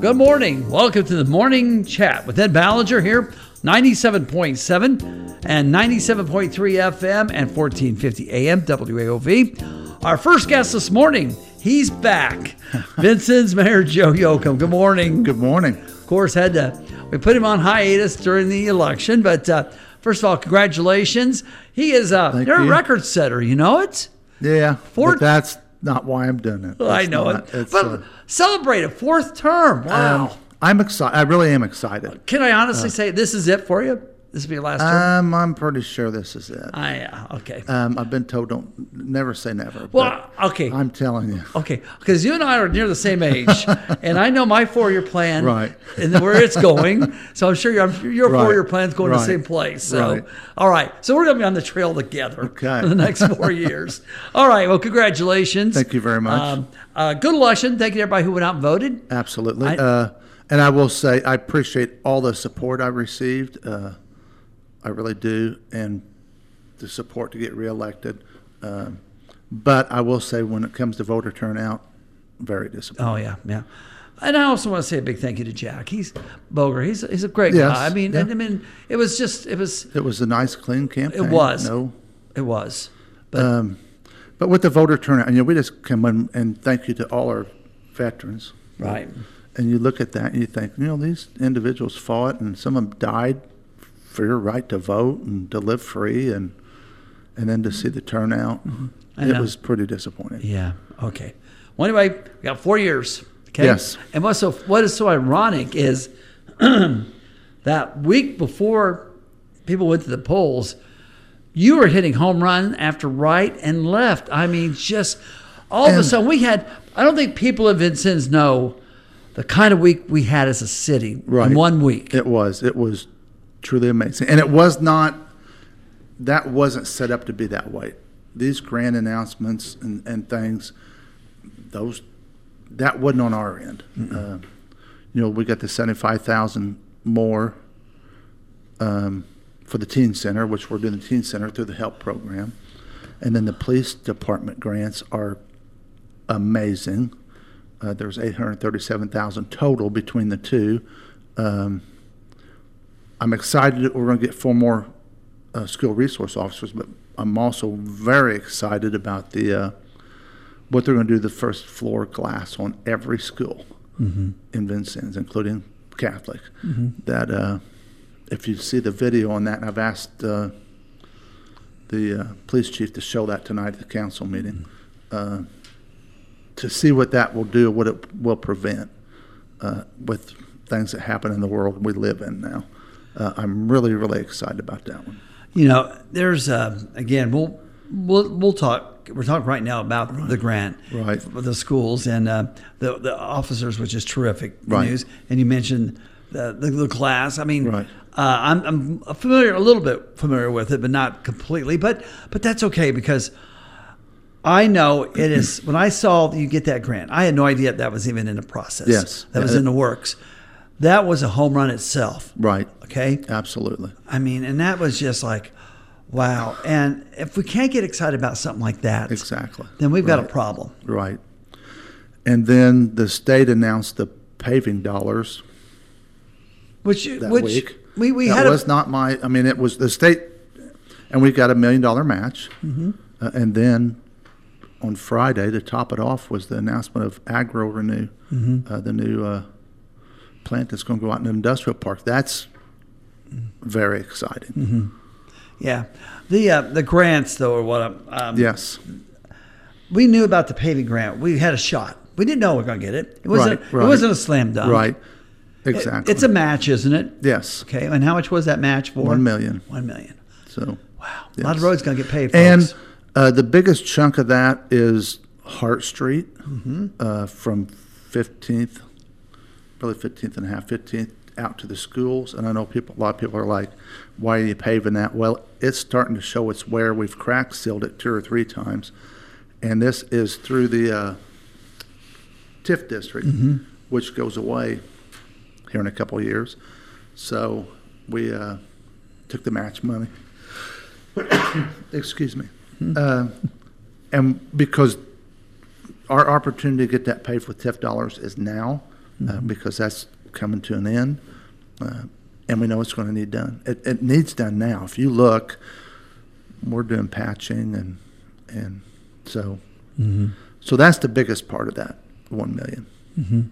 Good morning. Welcome to the morning chat with Ed Ballinger here, 97.7 and 97.3 FM and 1450 AM WAOV. Our first guest this morning, he's back. Vincennes Mayor Joe Yochum. Good morning. Good morning. Of course, had to, we put him on hiatus during the election, but uh, first of all, congratulations. He is a, you're a record setter, you know it? Yeah, Four- that's not why I'm doing it. I know not. it. But uh, celebrate a fourth term. Wow. um, I'm excited. I really am excited. Can I honestly say this is it for you? This will be your last term? Um, I'm pretty sure this is it. Ah, yeah. Okay. Um, I've been told don't never say never. Well, but okay. I'm telling you. Okay, because you and I are near the same age, and I know my four-year plan, Right. and where it's going. So I'm sure your your Right. four-year plan's going to the same place. So, Right. all right. So we're going to be on the trail together Okay. for the next four years. All right. Well, congratulations. Thank you very much. Um, uh, good election. Thank you to everybody who went out and voted. Absolutely. I- uh, and I will say I appreciate all the support I received. Uh, I really do, and the support to get reelected. Um, but I will say when it comes to voter turnout, very disappointed. Oh yeah, yeah. And I also want to say a big thank you to Jack. He's Boger. He's he's a great Yes, guy. I mean, yeah. I mean, it was just it was It was a nice, clean campaign. it was No it was. But Um, but with the voter turnout, you know, we just come in and thank you to all our veterans. right. And you look at that and you think, you know, these individuals fought and some of them died for your right to vote and to live free and and then to see the turnout, Mm-hmm. It was pretty disappointing. Yeah. Okay. Well, anyway, we got four years. Okay. Yes. And what's so what is so ironic is that week before people went to the polls, you were hitting home run after right and left. I mean, just all of a sudden we had. I don't think people in Vincennes know the kind of week we had as a city Right. in one week. It was. It was truly amazing. And it was not, that wasn't set up to be that way. These grand announcements and, and things, those, that wasn't on our end. Uh, you know, we got the 75,000 more um, for the teen center, which we're doing the teen center through the help program. And then the police department grants are amazing. Uh, there's 837,000 total between the two. Um, I'm excited that we're going to get four more uh, school resource officers, but I'm also very excited about the uh, what they're going to do the first floor glass on every school in Vincennes, including Catholic. That uh, if you see the video on that, and I've asked uh, the uh, police chief to show that tonight at the council meeting uh, to see what that will do, what it will prevent uh, with things that happen in the world we live in now. Uh, I'm really, really excited about that one. You know, there's uh, again, we'll we'll we'll talk. We're talking right now about the grant Right. for the schools and uh, the the officers, which is terrific Right. news. And you mentioned the the, the class. I mean, Right. uh, I'm I'm familiar a little bit familiar with it, but not completely. But but that's okay because. I know it is. When I saw you get that grant, I had no idea that was even in the process. Yes. that was in the works. That was a home run itself. Right. Okay, Absolutely. I mean, and that was just like, wow. And if we can't get excited about something like that, Exactly. then we've got a problem. Right. And then the state announced the paving dollars Which, that which week. we we that had was a, not my. I mean, it was the state, and we got a million dollar match. Mm-hmm. Uh, and then on Friday, to top it off, was the announcement of Agro Renew, Mm-hmm. uh, the new uh, plant that's going to go out in an industrial park. That's very exciting. Mm-hmm. yeah. The uh, the grants though, or what? I'm- Um, Yes. we knew about the paving grant. We had a shot. We didn't know we are going to get it. It wasn't. Right, right. It wasn't a slam dunk. Right. It- Exactly. it's a match, isn't it? yes. Okay. And how much was that match for? One million. One million. So. Wow. A lot of roads going to get paved. And uh, the biggest chunk of that is Hart Street Mm-hmm. uh, from 15th, really 15th and a half, 15th out to the schools. And I know people, a lot of people are like, why are you paving that? Well, it's starting to show its wear. We've crack sealed it two or three times. And this is through the uh, TIF district, Mm-hmm. which goes away here in a couple of years. So we uh, took the match money. Excuse me. Uh, and because our opportunity to get that paid with TIF dollars is now, uh, because that's coming to an end, uh, and we know it's going to need done. It, it needs done now. If you look, we're doing patching and and so so that's the biggest part of that one million.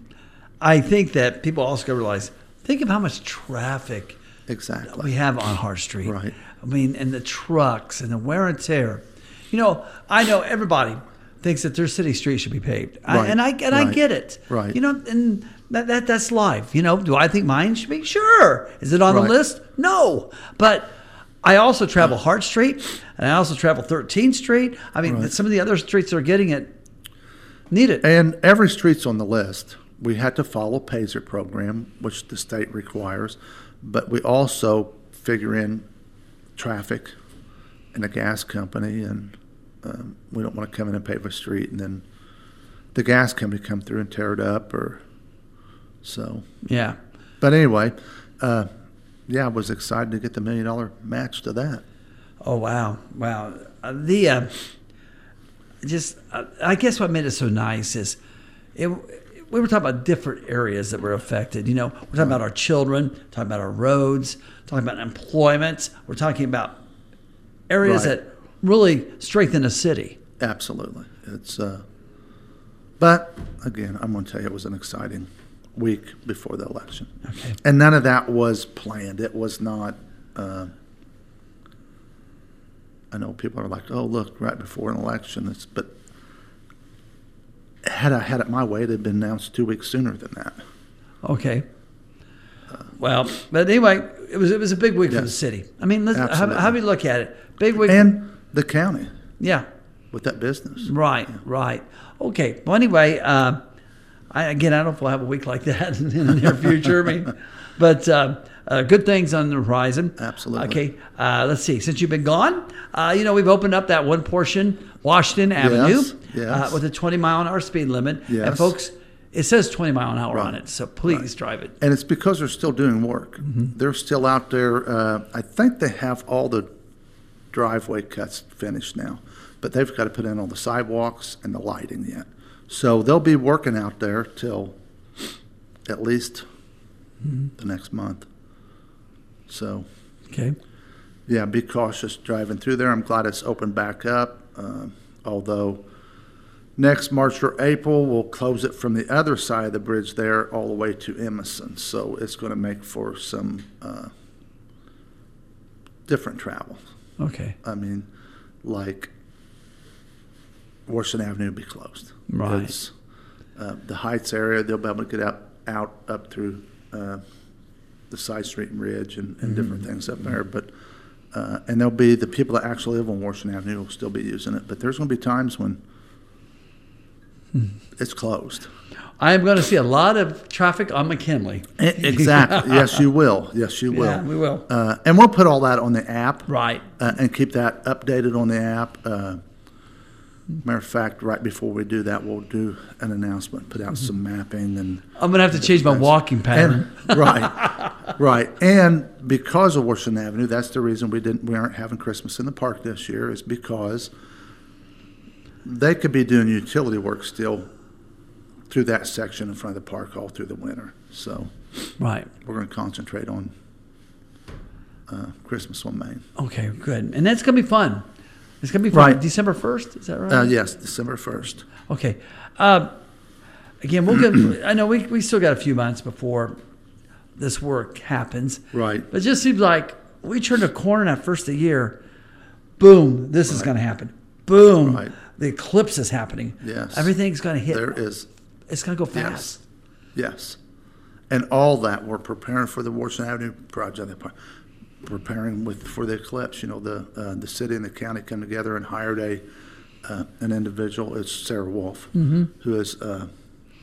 I think that people also realize. Think of how much traffic Exactly. we have on Hart Street. Right. I mean, and the trucks and the wear and tear. You know, I know everybody thinks that their city street should be paved, I, and I and I get it. right. You know, and that, that that's life. You know, do I think mine should be? Sure. Is it on Right. the list? No. But I also travel Hart Street, and I also travel 13th Street. I mean, Right. some of the other streets that are getting it need it. And every street's on the list. We had to follow PASER program, which the state requires, but we also figure in traffic and the gas company, and um, we don't want to come in and pave a street and then the gas company come through and tear it up, or so. yeah. But anyway, uh, yeah, I was excited to get the million dollar match to that. Oh wow, wow. Uh, the uh, just uh, I guess what made it so nice is it. We were talking about different areas that were affected. You know, we're talking about our children, talking about our roads, talking about employment. We're talking about areas Right. that really strengthen a city. Absolutely. It's, uh, but again, I'm going to tell you, it was an exciting week before the election. Okay. And none of that was planned. It was not, uh, I know people are like, oh, look, right before an election. It's, but had I had it my way, had been announced two weeks sooner than that. Okay. Well, but anyway, it was it was a big week for the city. I mean, let's, how, how do you look at it? Big week. And the county yeah. with that business. Right, right. Okay. Well, anyway, uh, I, again, I don't know if we'll have a week like that in the near future. I mean, but uh, uh, good things on the horizon. Absolutely. Okay. Uh, let's see. Since you've been gone, uh, you know, we've opened up that one portion, Washington Avenue, yes. Uh, with a 20 mile an hour speed limit. And folks, it says 20 mile an hour on it, so please drive it. And it's because they're still doing work. They're still out there. Uh, I think they have all the driveway cuts finished now, but they've got to put in all the sidewalks and the lighting yet. So they'll be working out there till at least the next month. So, Okay. yeah, be cautious driving through there. I'm glad it's opened back up, um, although next March or April, we'll close it from the other side of the bridge there all the way to Emerson. So it's going to make for some uh, different travel. Okay. I mean, like Washington Avenue will be closed. Right. Uh, the Heights area, they'll be able to get out, out up through uh, the side street and Ridge and, and different things up there. But uh, and there'll be the people that actually live on Washington Avenue will still be using it. But there's going to be times when it's closed. I am going to see a lot of traffic on McKinley. Exactly. yes, you will. Yes, you will. Yeah, we will. Uh, and we'll put all that on the app. Right. uh, and keep that updated on the app. Uh, matter of fact, right before we do that, we'll do an announcement, put out some mapping and. I'm going to have to change my walking pattern. and right, right, and because of Washington Avenue, that's the reason we didn't we aren't having Christmas in the park this year is because they could be doing utility work still through that section in front of the park all through the winter. So right. we're going to concentrate on uh, Christmas on Main. Okay, good. And that's going to be fun. It's going to be fun. Right. December 1st, is that right? Uh, yes, December first. Okay. Uh, again, we'll get, I know we, we still got a few months before this work happens. Right. But it just seems like we turned a corner that first of the year. Boom, this is going to happen. Boom, Right. the eclipse is happening. Yes. Everything's going to hit. There is It's going to go fast. Yes, yes. And all that, we're preparing for the Washington Avenue project, preparing with, for the eclipse. You know, the, uh, the city and the county come together and hired a, uh, an individual, it's Sarah Wolf, Mm-hmm. who is uh,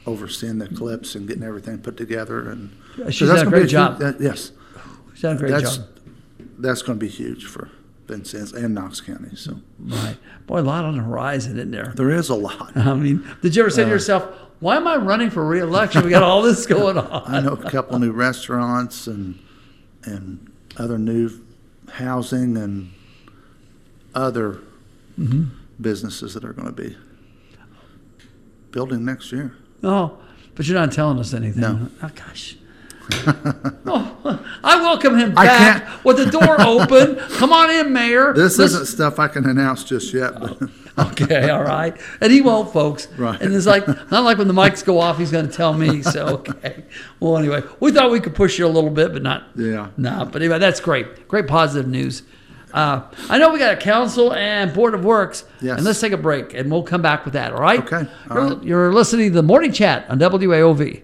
overseeing the eclipse and getting everything put together. And she's that's done a great job. huge- that- Yes, She's done a great that's, job. that's going to be huge for Vincennes and Knox County. So Right. Boy, a lot on the horizon, isn't there? there is a lot. I mean, did you ever say Uh, to yourself, why am I running for reelection? We got all this going on. I know a couple new restaurants and and other new housing and other mm-hmm. businesses that are going to be building next year. Oh, But you're not telling us anything. No. Oh gosh. Oh, I welcome him I back with the door open. Come on in, Mayor. This Let's- isn't stuff I can announce just yet. But Okay, all right. And he won't, folks. Right. And it's like, not like when the mics go off, he's going to tell me. So, okay. Well, anyway, we thought we could push you a little bit, but not. Yeah. No, but anyway, that's great. Great positive news. Uh, I know we got a council and board of works. Yes. And let's take a break and we'll come back with that, all right? Okay, all You're, right. you're listening to the morning chat on WAOV.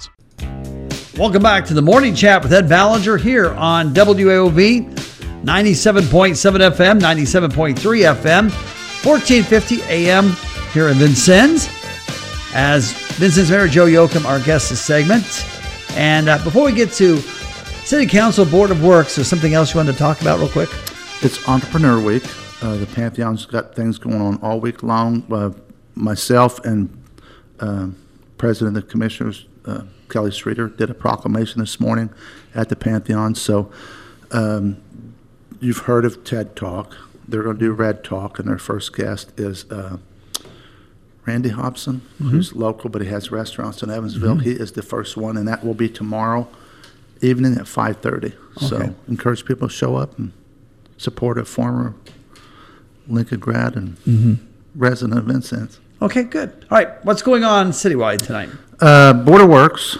Welcome back to the morning chat with Ed Ballinger here on WAOV 97.7 FM, 97.3 FM, 1450 AM here in Vincennes. As Vincennes Mayor Joe Yochum, our guest this segment. And uh, before we get to City Council Board of Works, there's something else you wanted to talk about real quick? It's Entrepreneur Week. Uh, the Pantheon's got things going on all week long. Uh, myself and uh, President of the Commissioners, uh, Kelly Streeter, did a proclamation this morning at the Pantheon. So um, you've heard of TED Talk. They're going to do Red Talk, and their first guest is uh, Randy Hobson, who's local, but he has restaurants in Evansville. He is the first one, and that will be tomorrow evening at 5.30. Okay. So encourage people to show up and support a former Lincoln grad and resident of Vincennes. Okay, good. All right, what's going on citywide tonight? Uh, Board of Works,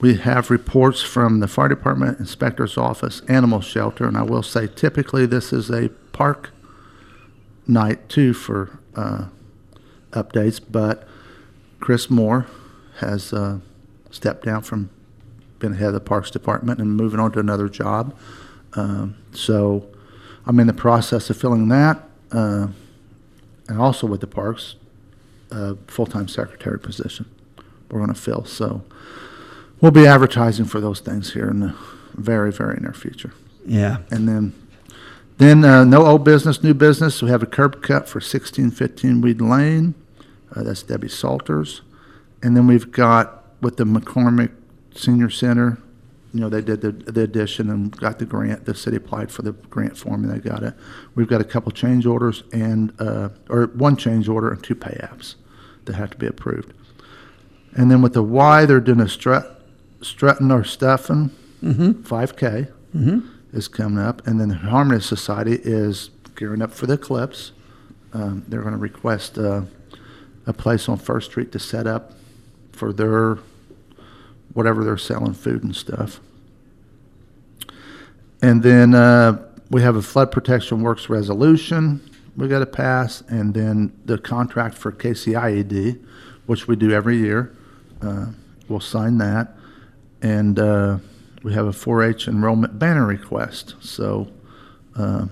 we have reports from the fire department, inspector's office, animal shelter, and I will say typically this is a park night too for uh, updates, but Chris Moore has uh, stepped down from being head of the Parks Department and moving on to another job. Um, so I'm in the process of filling that, uh, and also with the Parks, uh, full-time secretary position we're going to fill. So we'll be advertising for those things here in the very, very near future. Yeah. And then, then uh, no old business, new business. We have a curb cut for 1615 Weed Lane. Uh, that's Debbie Salters. And then we've got with the McCormick Senior Center, you know, they did the, the addition and got the grant. The city applied for the grant form and they got it. We've got a couple change orders and, uh, or one change order and two pay apps that have to be approved. And then with the Y, they're doing a strut, strutting or stuffing, 5K is coming up. And then the Harmony Society is gearing up for the eclipse. Um, they're going to request uh, a place on First Street to set up for their whatever they're selling, food and stuff. And then uh, we have a flood protection works resolution we got to pass, and then the contract for KCIED, which we do every year. Uh, we'll sign that, and uh, we have a 4-H enrollment banner request. So uh,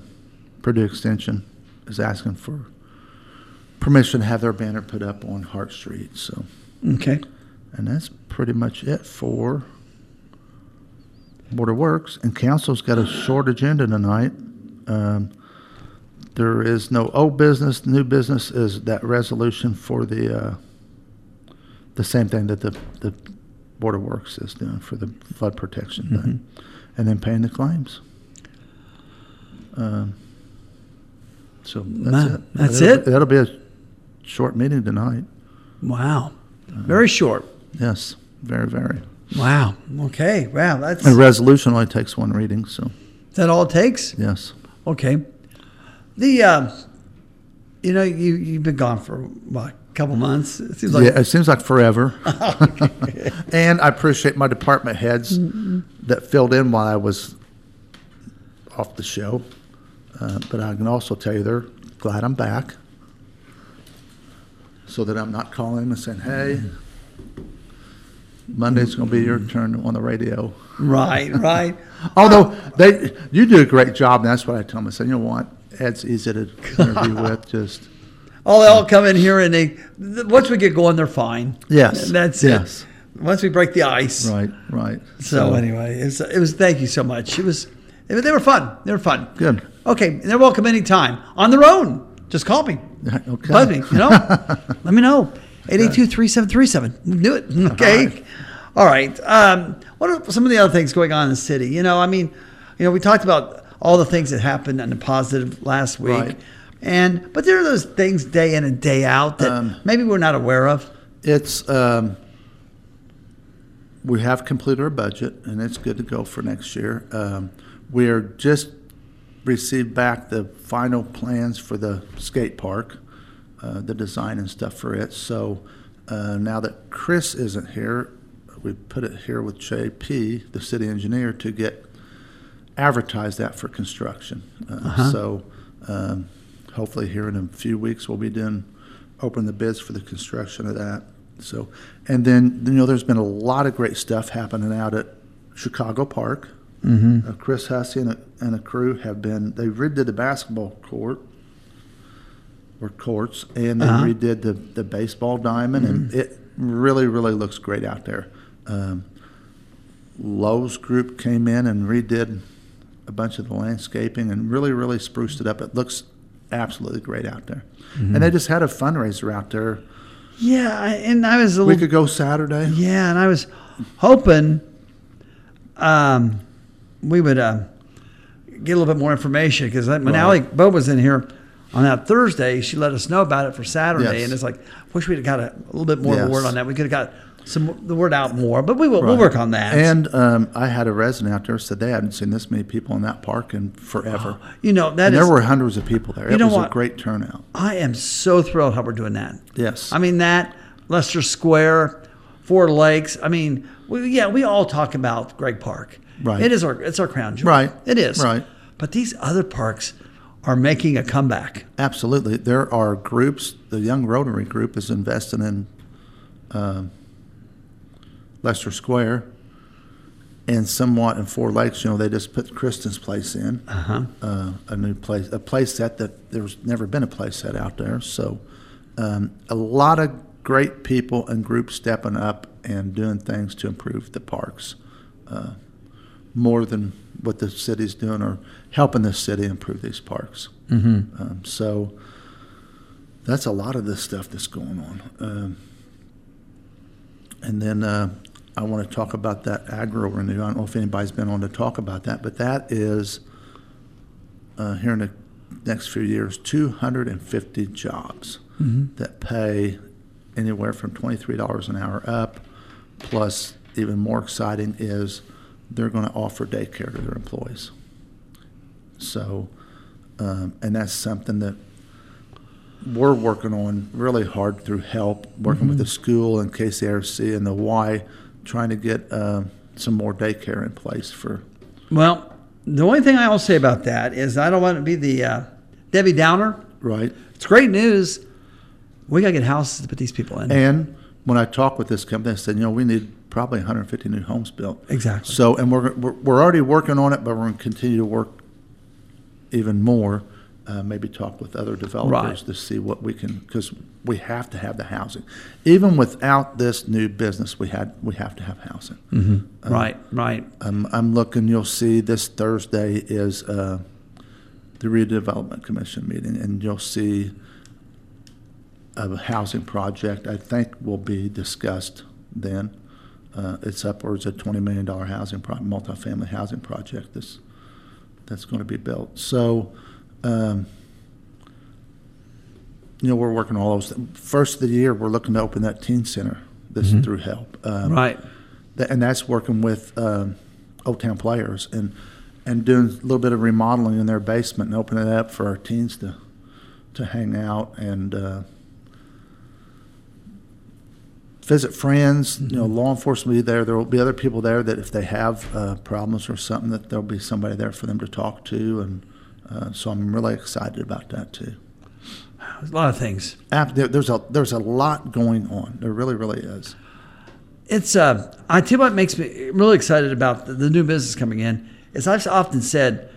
Purdue Extension is asking for permission to have their banner put up on Hart Street. So, Okay. and that's pretty much it for Board of Works. And Council's got a short agenda tonight. Um, there is no old business. New business is that resolution for the uh, the same thing that the the Board of Works is doing for the flood protection thing, and then paying the claims. Um, so that's it. that's That'll- it? That'll be a short meeting tonight. Wow. Very short. Yes, very, very. Wow. Okay. Wow. That's And a resolution only takes one reading, so is that all it takes? yes. Okay. The uh, you know you you've been gone for what a couple months. It seems like yeah, it seems like forever. and I appreciate my department heads that filled in while I was off the show. Uh, but I can also tell you they're glad I'm back, so that I'm not calling them and saying, "Hey, Monday's going to be your turn on the radio." right, right. Although they, you do a great job, and that's what I tell them. I say, you know what, Ed's easy to interview with. Just Oh, they all come in here and they once we get going, they're fine. Yes, that's yes. it. once we break the ice. Right, right. So, anyway, it was, it was. Thank you so much. It was. They were fun. They were fun. Good. Okay, they're welcome anytime on their own. Just call me. Okay. Buzz me. You know. Let me know. 882-3737. Do it. Okay. right. All right. Um, what are some of the other things going on in the city? You know, I mean, you know, we talked about all the things that happened on the positive last week. Right. And but there are those things day in and day out that Um, maybe we're not aware of. It's, um, we have completed our budget and it's good to go for next year. Um, we are just received back the final plans for the skate park, uh, the design and stuff for it. So, uh, now that Chris isn't here, we put it here with JP, the city engineer, to get advertise that for construction. Uh, So, um, hopefully here in a few weeks, we'll be doing, open the bids for the construction of that. So, and then, you know, there's been a lot of great stuff happening out at Chicago Park. Uh, Chris Hussey and a, and a crew have been, they redid the basketball court or courts, and they Uh-huh. redid the, the baseball diamond, and it really, really looks great out there. Um, Lowe's group came in and redid a bunch of the landscaping and really, really spruced it up. It looks absolutely great out there. And they just had a fundraiser out there Yeah, I, and I was a a little week ago Saturday. Yeah, and I was hoping um, we would uh, get a little bit more information because when Right. Allie Bo was in here on that Thursday, she let us know about it for Saturday, Yes. and it's like I wish we'd have got a, a little bit more of a Yes. word on that. We could have got some the word out more, but we will we'll work on that. And um, I had a resident out there said they hadn't seen this many people in that park in forever. you know that is. there were hundreds of people there. You it know was what? a great turnout. I am so thrilled how we're doing that. Yes. I mean that Leicester Square, Four Lakes. I mean, we, yeah, we all talk about Gregg Park. Right. It is our it's our crown jewel. Right. It is. Right. But these other parks are making a comeback. Absolutely. There are groups, the Young Rotary Group is investing in um, Leicester Square and somewhat in Four Lakes. You know, they just put Kristen's place in, Uh-huh. uh, a new place, a place set that there's never been a place set out there. So um, a lot of great people and groups stepping up and doing things to improve the parks. Uh, more than what the city's doing or helping the city improve these parks. Mm-hmm. Um, so that's a lot of the stuff that's going on. Um, and then uh, I want to talk about that agro renew. I don't know if anybody's been on to talk about that, but that is uh, here in the next few years 250 jobs that pay anywhere from $23 an hour up. Plus, even more exciting is they're going to offer daycare to their employees. So, um, and that's something that we're working on really hard through help, working with the school and KCRC and the Y, trying to get uh, some more daycare in place for. Well, the only thing I will say about that is I don't want to be the uh, Debbie Downer. Right. It's great news. We got to get houses to put these people in. And when I talked with this company, I said, you know, we need probably 150 new homes built. Exactly. So, and we're, we're, we're already working on it, but we're going to continue to work even more. Uh, maybe talk with other developers Right. to see what we can, because we have to have the housing. Even without this new business, we had we have to have housing. right, right. I'm, I'm looking. You'll see this Thursday is uh, the redevelopment commission meeting, and you'll see a housing project. I think will be discussed then. Uh, it's upwards of twenty million dollar housing pro- multifamily housing project that's that's going to be built. So. Um, you know, we're working all those. First of the year, we're looking to open that teen center. This is through help. Um, Right. Th- and that's working with um, Old Town players and and doing a little bit of remodeling in their basement and opening it up for our teens to to hang out and uh, visit friends. You know, law enforcement will be there. There will be other people there that if they have uh, problems or something, that there'll be somebody there for them to talk to. And uh, so I'm really excited about that too. There's a lot of things. There- There's a there's a lot going on. There really really is. It's uh, I tell you what makes me really excited about the, the new business coming in is I've often said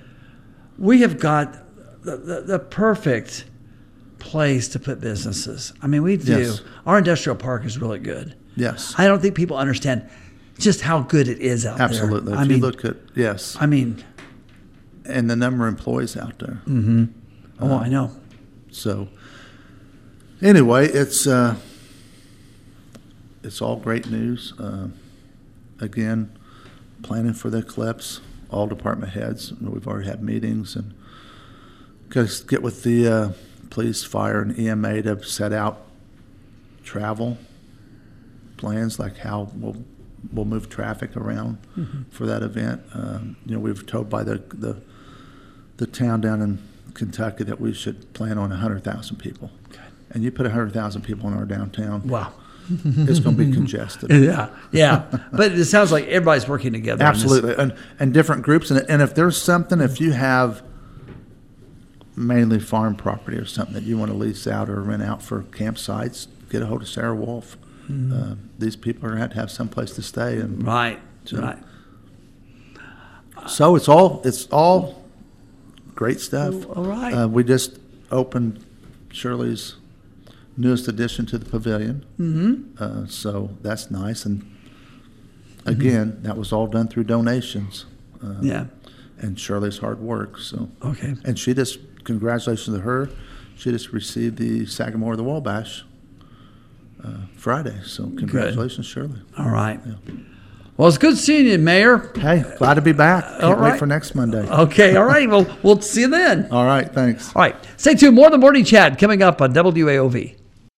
we have got the, the, the perfect place to put businesses. I mean, we do. Yes. Our industrial park is really good. Yes. I don't think people understand just how good it is out Absolutely. there. If I you mean, look at yes, I mean, and the number of employees out there. oh, I know. So anyway, it's uh, it's all great news. Uh, again, planning for the eclipse. All department heads. We've already had meetings and get with the uh, police, fire, and EMA to set out travel plans, like how we'll we'll move traffic around for that event. Um, you know, we were told by the the the town down in Kentucky that we should plan on 100,000 people. And you put 100,000 people in our downtown, Wow. it's going to be congested. Yeah, yeah. but it sounds like everybody's working together. Absolutely. And, and different groups. And, and if there's something, if you have mainly farm property or something that you want to lease out or rent out for campsites, get a hold of Sarah Wolf. Uh, these people are going to have to have someplace to stay. And Right, So- right. so it's all, it's all great stuff. All right. Uh, we just opened Shirley's newest addition to the pavilion. Mm-hmm. Uh, so that's nice. And again, that was all done through donations. Uh, Yeah. And Shirley's hard work. So, Okay. and she just congratulations to her. She just received the Sagamore of the Wabash uh, Friday. So congratulations, Shirley. All right. Well, it's good seeing you, Mayor. Hey, glad to be back. Can't All right. wait for next Monday. Okay. All right. Well, we'll see you then. All right, thanks. All right. Stay tuned. More of the morning chat coming up on WAOV.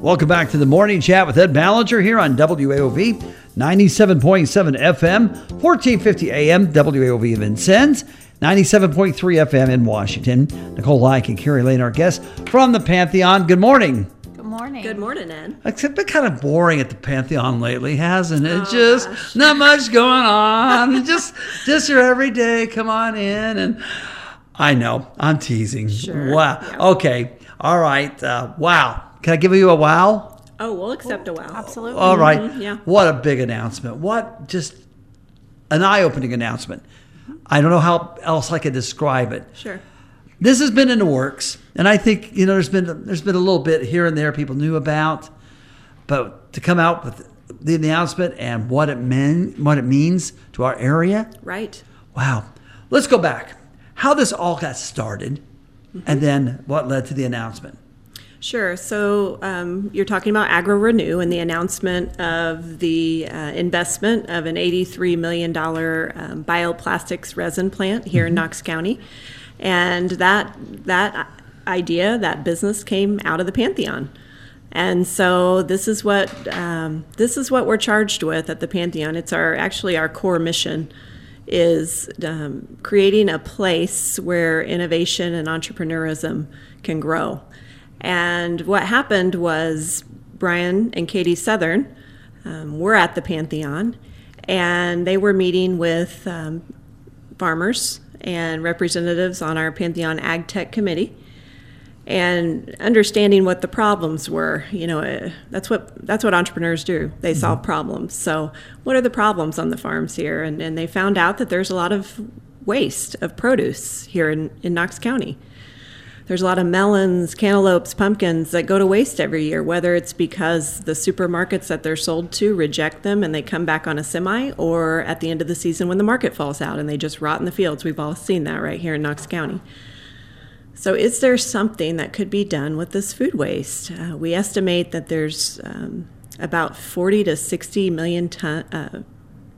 Welcome back to the morning chat with Ed Ballinger here on WAOV 97.7 FM, 1450 AM, WAOV in Vincennes, 97.3 FM in Washington. Nichole Like and Karie Lane, our guests from the Pantheon. Good morning. Good morning. Good morning, Ed. It's been kind of boring at the Pantheon lately, hasn't it? just not much going on. just just your everyday. Come on in, and I know I'm teasing. Sure. Wow. Yeah. Okay. All right. Uh, wow. Can I give you a wow? Oh, we'll accept a wow. Absolutely. All right. Mhm, yeah. What a big announcement. What just an eye-opening announcement. I don't know how else I could describe it. Sure. This has been in the works, and I think you know there's been there's been a little bit here and there people knew about, but to come out with the announcement and what it mean what it means to our area, Right. wow. Let's go back. How this all got started, and then what led to the announcement. Sure. So um, you're talking about Agro Renew and the announcement of the uh, investment of an $83 million um, bioplastics resin plant here in Knox County. And that, that idea, that business came out of the Pantheon. And so this is what um, this is what we're charged with at the Pantheon. It's our actually our core mission is um, creating a place where innovation and entrepreneurism can grow. And what happened was Brian and Katie Southern um, were at the Pantheon, and they were meeting with um, farmers and representatives on our Pantheon Ag Tech Committee and understanding what the problems were. You know uh, that's what that's what entrepreneurs do. They solve problems. So what are the problems on the farms here? And, and they found out that there's a lot of waste of produce here in, in knox county there's a lot of melons cantaloupes pumpkins that go to waste every year whether it's because the supermarkets that they're sold to reject them and they come back on a semi or at the end of the season when the market falls out and they just rot in the fields we've all seen that right here in knox county so, is there something that could be done with this food waste? Uh, we estimate that there's um, about 40 to 60 million ton, uh,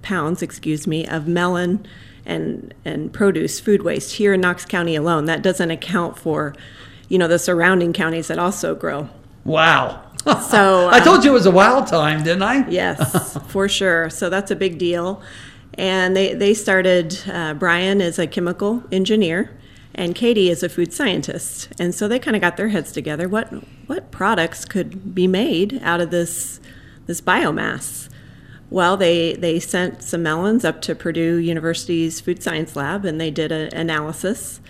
pounds, excuse me, of melon and and produce food waste here in Knox County alone. That doesn't account for, you know, the surrounding counties that also grow. Wow. So I um, told you it was a wild time, didn't I? Yes, for sure. So that's a big deal. And they, they started, uh, Brian is a chemical engineer, and Katie is a food scientist, and so they kind of got their heads together. What what products could be made out of this this biomass? Well, they they sent some melons up to Purdue University's food science lab, and they did an analysis,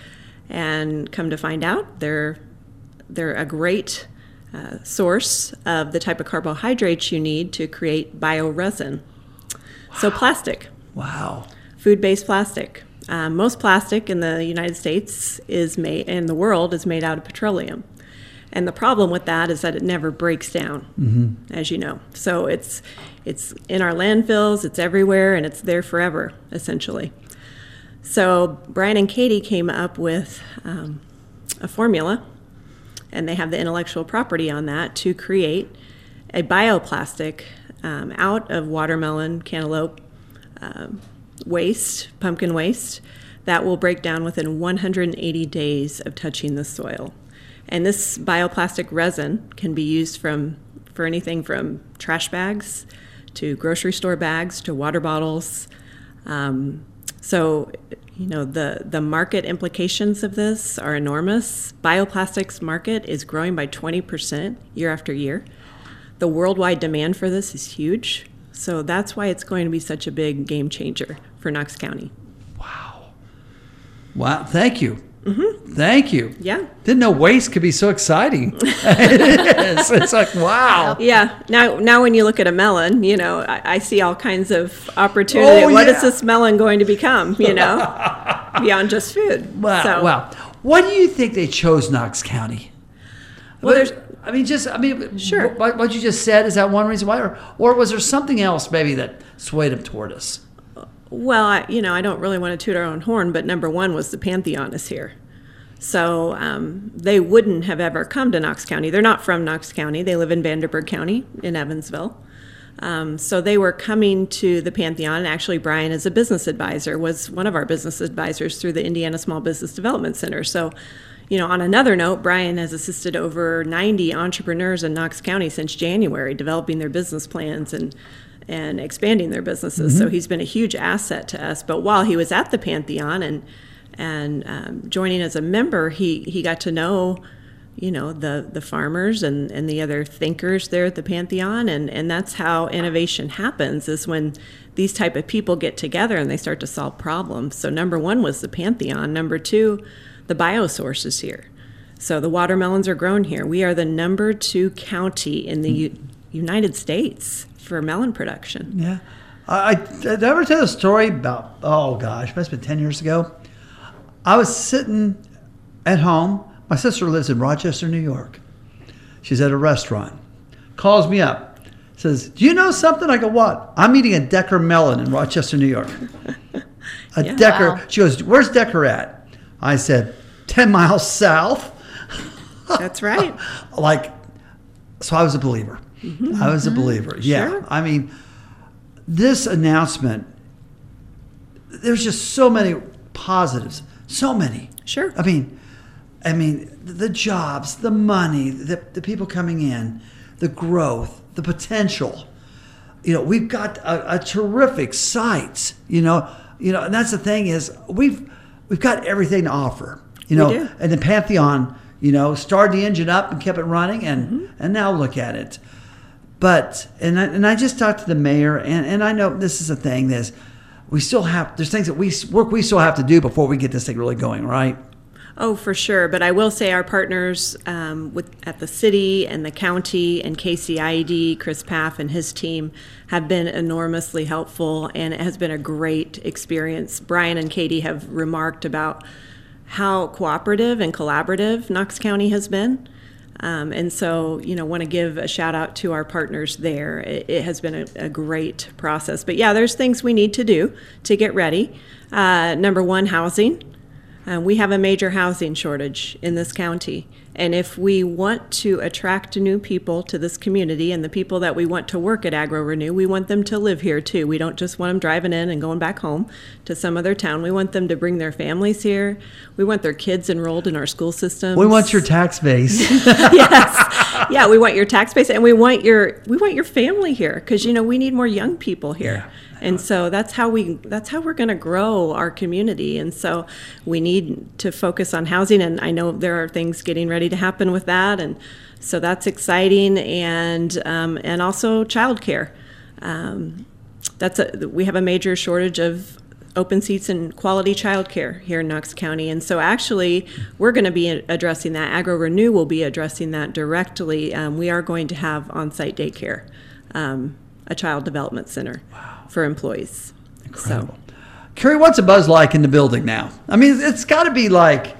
and come to find out they're they're a great uh, source of the type of carbohydrates you need to create bioresin. So plastic, Wow. food-based plastic. Um, most plastic in the United States is made, in the world, is made out of petroleum. And the problem with that is that it never breaks down, as you know. So it's it's in our landfills, it's everywhere, and it's there forever, essentially. So Brian and Katie came up with um, a formula, and they have the intellectual property on that to create a bioplastic um, out of watermelon, cantaloupe, um, waste, pumpkin waste, that will break down within 180 days of touching the soil. And this bioplastic resin can be used from for anything from trash bags to grocery store bags to water bottles. Um, so, you know, the, the market implications of this are enormous. Bioplastics market is growing by 20% year after year. The worldwide demand for this is huge. So that's why it's going to be such a big game changer for Knox County. Wow. Wow. Thank you. Mm-hmm. Thank you. Yeah. Didn't know waste could be so exciting. it is. It's like, wow. Yeah. Now, now when you look at a melon, you know, I, I see all kinds of opportunity. Oh, What is yeah. this melon going to become? You know, beyond just food. Wow. So, Wow. Why do you think they chose Knox County? Well, there's- I mean, just, I mean, Sure. What, what you just said, is that one reason why? Or, or was there something else maybe that swayed them toward us? Well, I, you know, I don't really want to toot our own horn, but number one was the Pantheon is here. So um, they wouldn't have ever come to Knox County. They're not from Knox County. They live in Vanderburgh County in Evansville. Um, so they were coming to the Pantheon. Actually, Brian, as a business advisor, was one of our business advisors through the Indiana Small Business Development Center. So, you know, on another note, Brian has assisted over 90 entrepreneurs in Knox County since January, developing their business plans and and expanding their businesses. So he's been a huge asset to us. But while he was at the Pantheon and and um, joining as a member, he he got to know, you know, the the farmers and and the other thinkers there at the Pantheon, and and that's how innovation happens is when these type of people get together and they start to solve problems. So number one was the Pantheon. Number two, the biosources here. So the watermelons are grown here. We are the number two county in the U- United States for melon production. Yeah. I, I did I ever tell a story about, oh gosh, must have been 10 years ago. I was sitting at home. My sister lives in Rochester, New York. She's at a restaurant. Calls me up. Says, Do you know something? I go, What? I'm eating a Decker melon in Rochester, New York. A Yeah. Decker. Wow. She goes, Where's Decker at? I said, 10 miles south. That's right. like so i was a believer Mm-hmm. i was a believer. Yeah. Sure. i mean this announcement there's just so many positives. So many. Sure. i mean i mean the, jobs the money the, the people coming in the growth the potential. You know we've got a, a terrific site you know? You know and that's the thing is we've we've got everything to offer you know? and the pantheon you know started the engine up and kept it running and mm-hmm. and now look at it but and I, and I just talked to the mayor and, and I know this is a thing that's we still have there's things that we work we still have to do before we get this thing really going right Oh, for sure. But I will say our partners um, with at the city and the county and KCID, Chris Paff and his team have been enormously helpful, and it has been a great experience. Brian and Katie have remarked about how cooperative and collaborative Knox County has been. Um, and so, you know, want to give a shout out to our partners there. It, it has been a, a great process. But yeah, there's things we need to do to get ready. Uh, number one, housing. Uh, we have a major housing shortage in this county, And if we want to attract new people to this community and the people that we want to work at Agro Renew, we want them to live here too. We don't just want them driving in and going back home to some other town. We want them to bring their families here. We want their kids enrolled in our school system. We want your tax base. yes. Yeah, we want your tax base and we want your we want your family here because you know we need more young people here. Yeah. And so that's how we that's how we're going to grow our community. And so we need to focus on housing. And I know there are things getting ready to happen with that, and so that's exciting. And um, and also childcare. Um, that's a we have a major shortage of open seats and quality childcare here in Knox County. And so actually, we're going to be addressing that. Agro Renew will be addressing that directly. Um, we are going to have on-site daycare, um, a child development center for employees. Incredible. Karie, what's a buzz like in the building now? I mean, it's got to be like,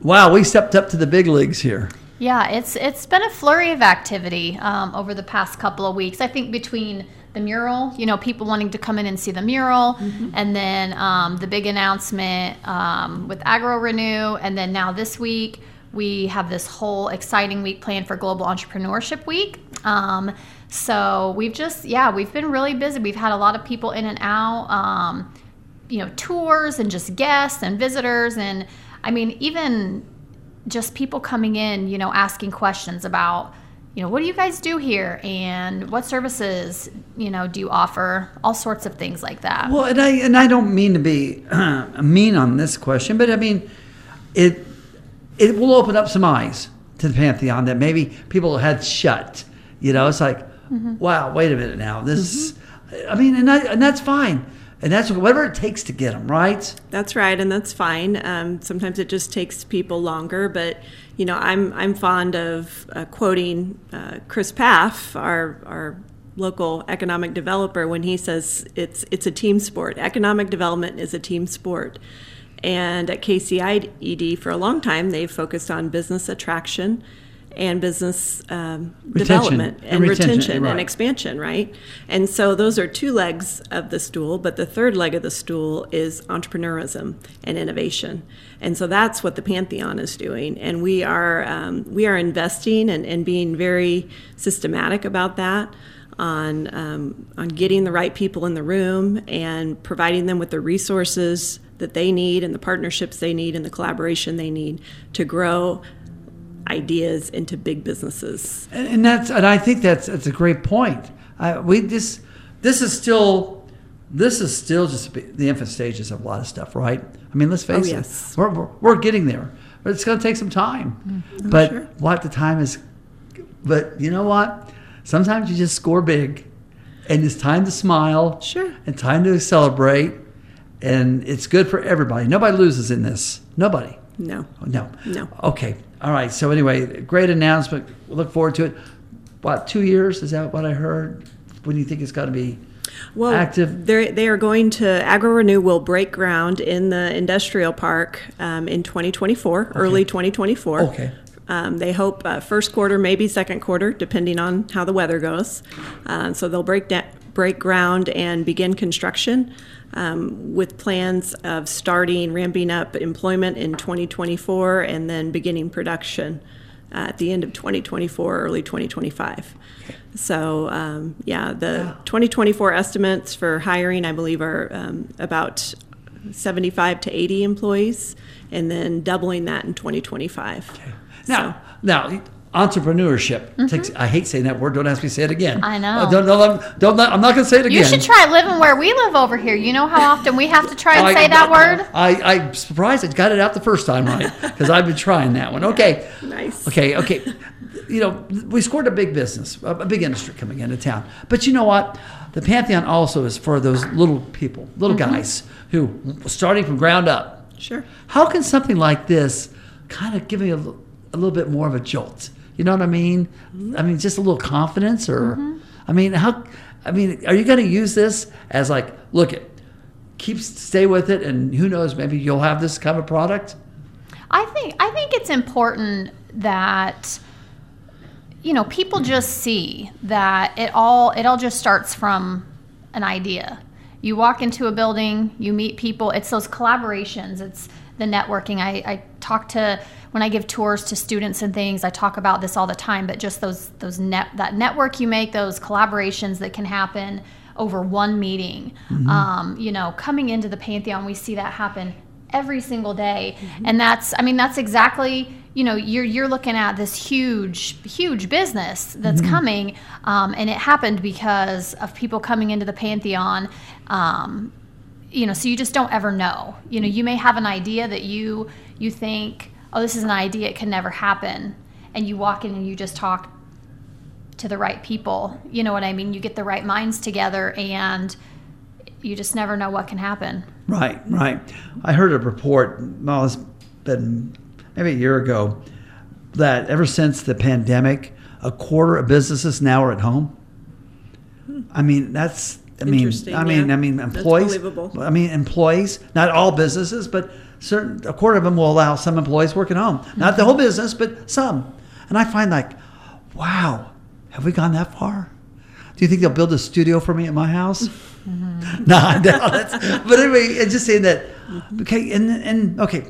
wow, we stepped up to the big leagues here. Yeah, it's it's been a flurry of activity um, over the past couple of weeks. I think between the mural, you know, people wanting to come in and see the mural, mm-hmm. and then um, the big announcement um, with AgriRenew, and then now this week we have this whole exciting week planned for Global Entrepreneurship Week. Um, so we've just, yeah, we've been really busy. We've had a lot of people in and out, um, you know, tours and just guests and visitors. And I mean, even just people coming in, you know, asking questions about, you know, what do you guys do here and what services, you know, do you offer? All sorts of things like that. Well, and I and I don't mean to be mean on this question, but I mean, it it will open up some eyes to the pantheon that maybe people had shut. You know, it's like, mm-hmm. wow, wait a minute now. This, mm-hmm. I mean, and, I, and that's fine. And that's whatever it takes to get them, right? That's right, and that's fine. Um, sometimes it just takes people longer, but you know, I'm I'm fond of uh, quoting uh, Chris Pfaff, our our local economic developer, when he says it's it's a team sport. Economic development is a team sport, and at KCIED for a long time, they've focused on business attraction and business um, development and, and retention, retention right. and expansion, right? And so those are two legs of the stool, but the third leg of the stool is entrepreneurism and innovation. And so that's what the Pantheon is doing, and we are um, we are investing and, and being very systematic about that on um, on getting the right people in the room and providing them with the resources that they need and the partnerships they need and the collaboration they need to grow ideas into big businesses. And, and that's and I think that's that's a great point. Uh, we this this is still this is still just the infant stages of a lot of stuff, right? I mean, let's face oh, yes. it, we're, we're, we're, getting there, but it's going to take some time. Mm-hmm. But sure. what the time is, but you know what? Sometimes you just score big, and it's time to smile. Sure. And time to celebrate, and it's good for everybody. Nobody loses in this. Nobody. No. No. No. Okay. All right. So anyway, great announcement. look forward to it. What two years is that? What I heard. When do you think it's got to be? Well, active. They are going to AgriRenew will break ground in the industrial park um, in 2024, okay. early 2024. Okay. Um, they hope uh, first quarter, maybe second quarter, depending on how the weather goes. Uh, so they'll break da- break ground and begin construction um, with plans of starting ramping up employment in 2024 and then beginning production uh, at the end of 2024, early 2025. So, um, yeah, the 2024 estimates for hiring, I believe, are um, about 75 to 80 employees, and then doubling that in 2025. Okay. Now, so. now entrepreneurship. Mm-hmm. takes i hate saying that word. Don't ask me to say it again. I know. Uh, don't, don't, don't, i'm not going to say it again. you should try living where we live over here. You know how often we have to try and I, say that I, word? I, i'm surprised i got it out the first time right? Because i've been trying that one. Okay. Nice. Okay okay. You know we scored a big business a big industry coming into town. But you know what? The pantheon also is for those little people little mm-hmm. guys who starting from ground up. Sure. How can something like this kind of give me a, a little bit more of a jolt you know what I mean? I mean, just a little confidence, or mm-hmm. I mean, how? I mean, are you going to use this as like, look it, keep stay with it, and who knows, maybe you'll have this kind of product. I think I think it's important that you know people just see that it all it all just starts from an idea. You walk into a building, you meet people. It's those collaborations. It's the networking. I, I talk to when I give tours to students and things, I talk about this all the time. But just those those net that network you make, those collaborations that can happen over one meeting. Um, you know, coming into the Pantheon, we see that happen every single day, and that's I mean that's exactly you know you're you're looking at this huge huge business that's coming, um, and it happened because of people coming into the Pantheon. Um, you know so you just don't ever know you know you may have an idea that you you think oh this is an idea it can never happen and you walk in and you just talk to the right people you know what i mean you get the right minds together and you just never know what can happen Right, right. I heard a report, well, it's been maybe a year ago, that ever since the pandemic, a quarter of businesses now are at home. I mean, that's. I mean, I mean, yeah. I mean, employees. I mean, employees. Not all businesses, but certain. A quarter of them will allow some employees work at home. Not the whole business, but some. And I find like, wow, have we gone that far? Do you think they'll build a studio for me at my house? I doubt it. But anyway, it's just saying that. Mm-hmm. Okay, and and okay,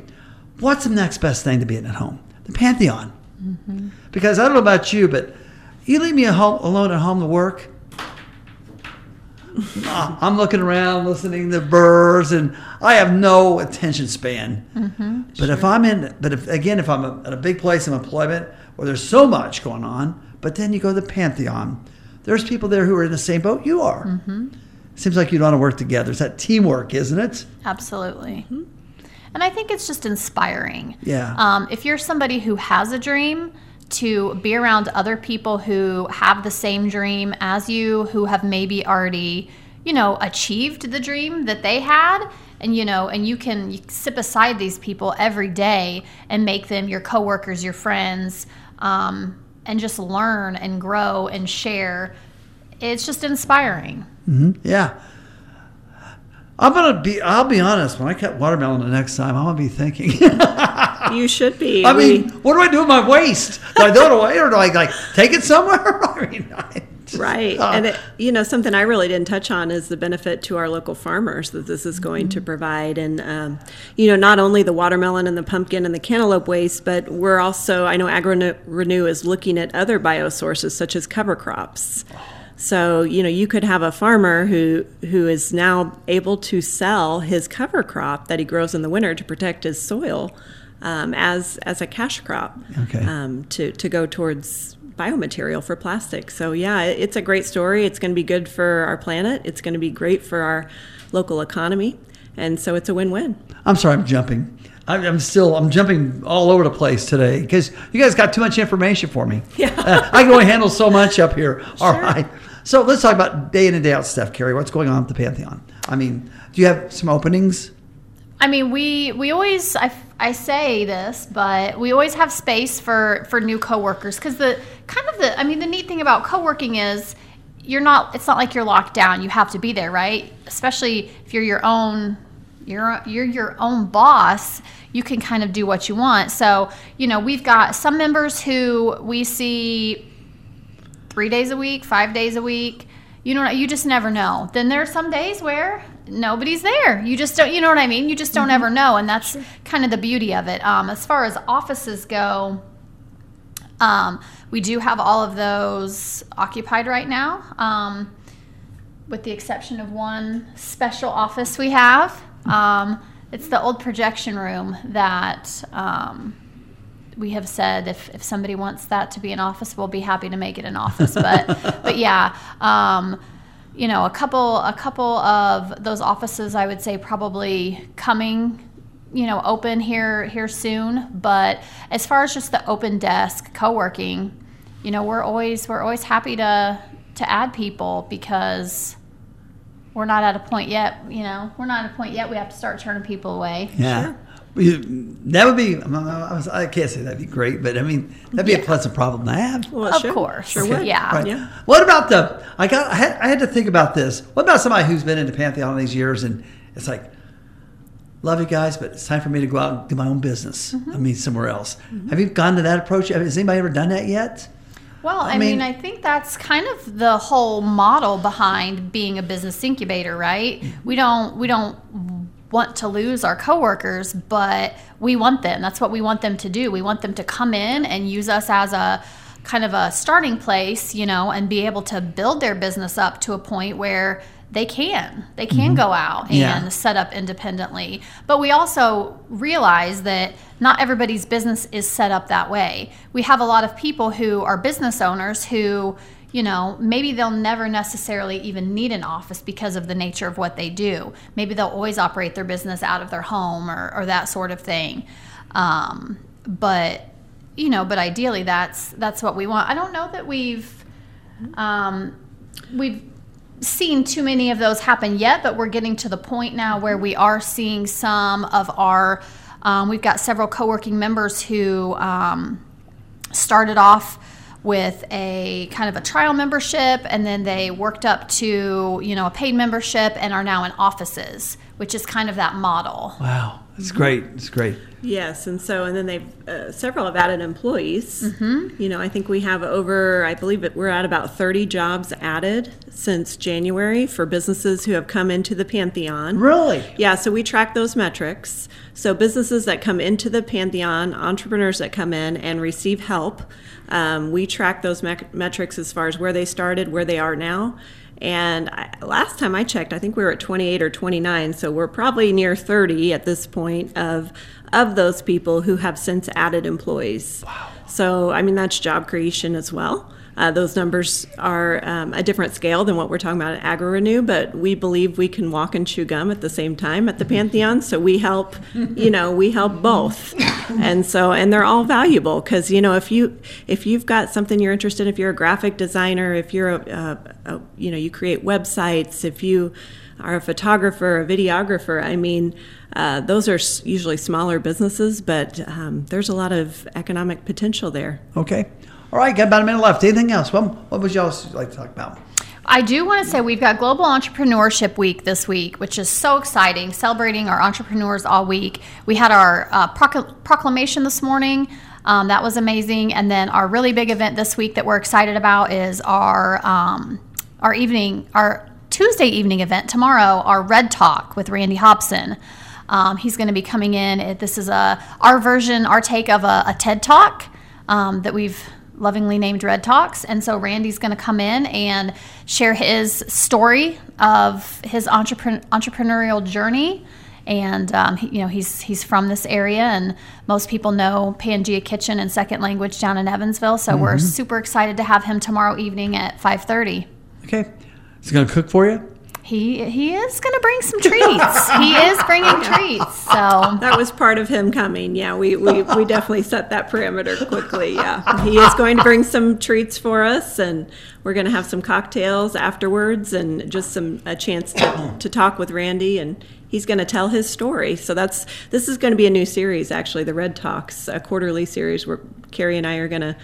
what's the next best thing to being at home? The Pantheon. Mm-hmm. Because I don't know about you, but you leave me home, alone at home to work. I'm looking around, listening to birds, and I have no attention span. But if I'm in, but if again, if I'm a, at a big place of employment where there's so much going on, but then you go to the Pantheon, there's people there who are in the same boat you are. Mm-hmm. Seems like you want to work together. It's that teamwork, isn't it? absolutely and i think it's just inspiring Yeah. um, if you're somebody who has a dream to be around other people who have the same dream as you who have maybe already you know achieved the dream that they had and you know and you can sit beside these people every day and make them your coworkers your friends um, and just learn and grow and share it's just inspiring Yeah. I'm gonna be. I'll be honest. When I cut watermelon the next time, I'm gonna be thinking. You should be. I We- mean, what do I do with my waste? Do I throw it away, or do I like take it somewhere? I mean, I just- Right. uh, and, it, you know, something I really didn't touch on is the benefit to our local farmers that this is going to provide. And, um, you know, not only the watermelon and the pumpkin and the cantaloupe waste, but we're also, I know Agro Renew is looking at other biosources such as cover crops. So, you know, you could have a farmer who, who is now able to sell his cover crop that he grows in the winter to protect his soil um, as, as a cash crop Okay. um, to, to go towards biomaterial for plastic. So yeah, it- it's a great story. It's going to be good for our planet. It's going to be great for our local economy, and so it's a win-win. I'm sorry, I'm jumping. I'm, I'm still. I'm jumping all over the place today because you guys got too much information for me. Yeah. I can only handle so much up here. All right. So let's talk about day in and day out stuff, Karie. What's going on at the Pantheon? I mean, do you have some openings? I mean, we we always I, I say this, but we always have space for for new coworkers because the kind of the I mean the neat thing about co-working is you're not it's not like you're locked down. You have to be there, right? Especially if you're your own you're you're your own boss. You can kind of do what you want. So you know we've got some members who we see three days a week, five days a week. You know, you just never know. Then there are some days where nobody's there. You just don't, you know what I mean? You just don't ever know. And that's kind of the beauty of it. Um, as far as offices go, um, we do have all of those occupied right now, um, with the exception of one special office we have. Um, it's the old projection room that um, we have said if, if somebody wants that to be an office, we'll be happy to make it an office. But but yeah, um, you know, a couple a couple of those offices, I would say probably coming, you know, open here here soon. But as far as just the open desk co-working, you know, we're always we're always happy to to add people because we're not at a point yet. You know, we're not at a point yet. We have to start turning people away. Yeah. You- That would be. I, was, I can't say that'd be great, but I mean that'd be a pleasant problem to have. Well, Of sure, course. sure would. Yeah. Right. Yeah. What about the? I got. I had, I had to think about this. What about somebody who's been into Pantheon all these years and it's like, love you guys, but it's time for me to go out and do my own business. Mm-hmm. I mean, somewhere else. Have you gone to that approach? Has anybody ever done that yet? Well, I, mean- mean, I think that's kind of the whole model behind being a business incubator, right? We don't we don't want to lose our coworkers, but we want them. That's what we want them to do. We want them to come in and use us as a kind of a starting place, you know, and be able to build their business up to a point where they can they can mm-hmm. go out and Yeah. set up independently but we also realize that not everybody's business is set up that way we have a lot of people who are business owners who you know maybe they'll never necessarily even need an office because of the nature of what they do maybe they'll always operate their business out of their home or, or that sort of thing um, but you know but ideally that's that's what we want i don't know that we've um, we've seen too many of those happen yet, but we're getting to the point now where we are seeing some of our. Um, we've got several co-working members who um, started off with a kind of a trial membership, and then they worked up to you know a paid membership, and are now in offices, which is kind of that model. Wow, it's great. It's great. Yes, and so and then they've uh, several have added employees. Mm-hmm. You know, I think we have over, I believe it, we're at about thirty jobs added since January for businesses who have come into the Pantheon. Really? Yeah, so we track those metrics. So businesses that come into the Pantheon, entrepreneurs that come in and receive help, um, we track those mec- metrics as far as where they started, where they are now. And I, last time I checked, I think we were at 28 or 29, so we're probably near 30 at this point of of those people who have since added employees. Wow. So I mean that's job creation as well. Uh, those numbers are um, a different scale than what we're talking about at AgriRenew, but we believe we can walk and chew gum at the same time at the Pantheon. So we help, you know, we help both, and so and they're all valuable because you know if you if you've got something you're interested, in, if you're a graphic designer, if you're a, a, a you know you create websites, if you are a photographer, a videographer, I mean. Uh, those are usually smaller businesses, but um, there's a lot of economic potential there. Okay. All right, got about a minute left. Anything else? What, what would y'all like to talk about? I do want to say we've got Global Entrepreneurship Week this week, which is so exciting, celebrating our entrepreneurs all week. We had our uh, proclamation this morning. Um, that was amazing. And then our really big event this week that we're excited about is our um, our evening, our Tuesday evening event tomorrow, our Red Talk with Randy Hobson. Um, he's going to be coming in. This is a our version, our take of a, a TED Talk um, that we've lovingly named Red Talks. And so Randy's going to come in and share his story of his entrepren- entrepreneurial journey. And um, he, you know he's he's from this area, and most people know Pangea Kitchen and Second Language down in Evansville. So we're super excited to have him tomorrow evening at five thirty. Okay. Is he going to cook for you? He he is going to bring some treats. he is bringing treats. So That was part of him coming. Yeah, we, we, we definitely set that parameter quickly. Yeah. He is going to bring some treats for us, and we're going to have some cocktails afterwards and just some a chance to, to talk with Randy. And he's going to tell his story. So that's this is going to be a new series, actually, the Red Talks, a quarterly series where Karie and I are going to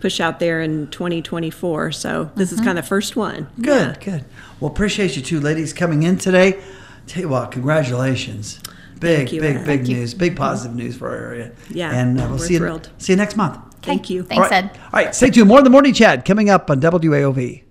push out there in 2024. So this is kind of the first one. Good, Yeah. good. Well, appreciate you two ladies coming in today. Tell you what, congratulations. Big, you, big, Ed. big Thank you. news. Big positive news for our area. Yeah, And uh, we'll we're see you, thrilled. see you next month. Thank you. Thanks, All right. Ed. All right, stay tuned. More in the morning chat coming up on WAOV.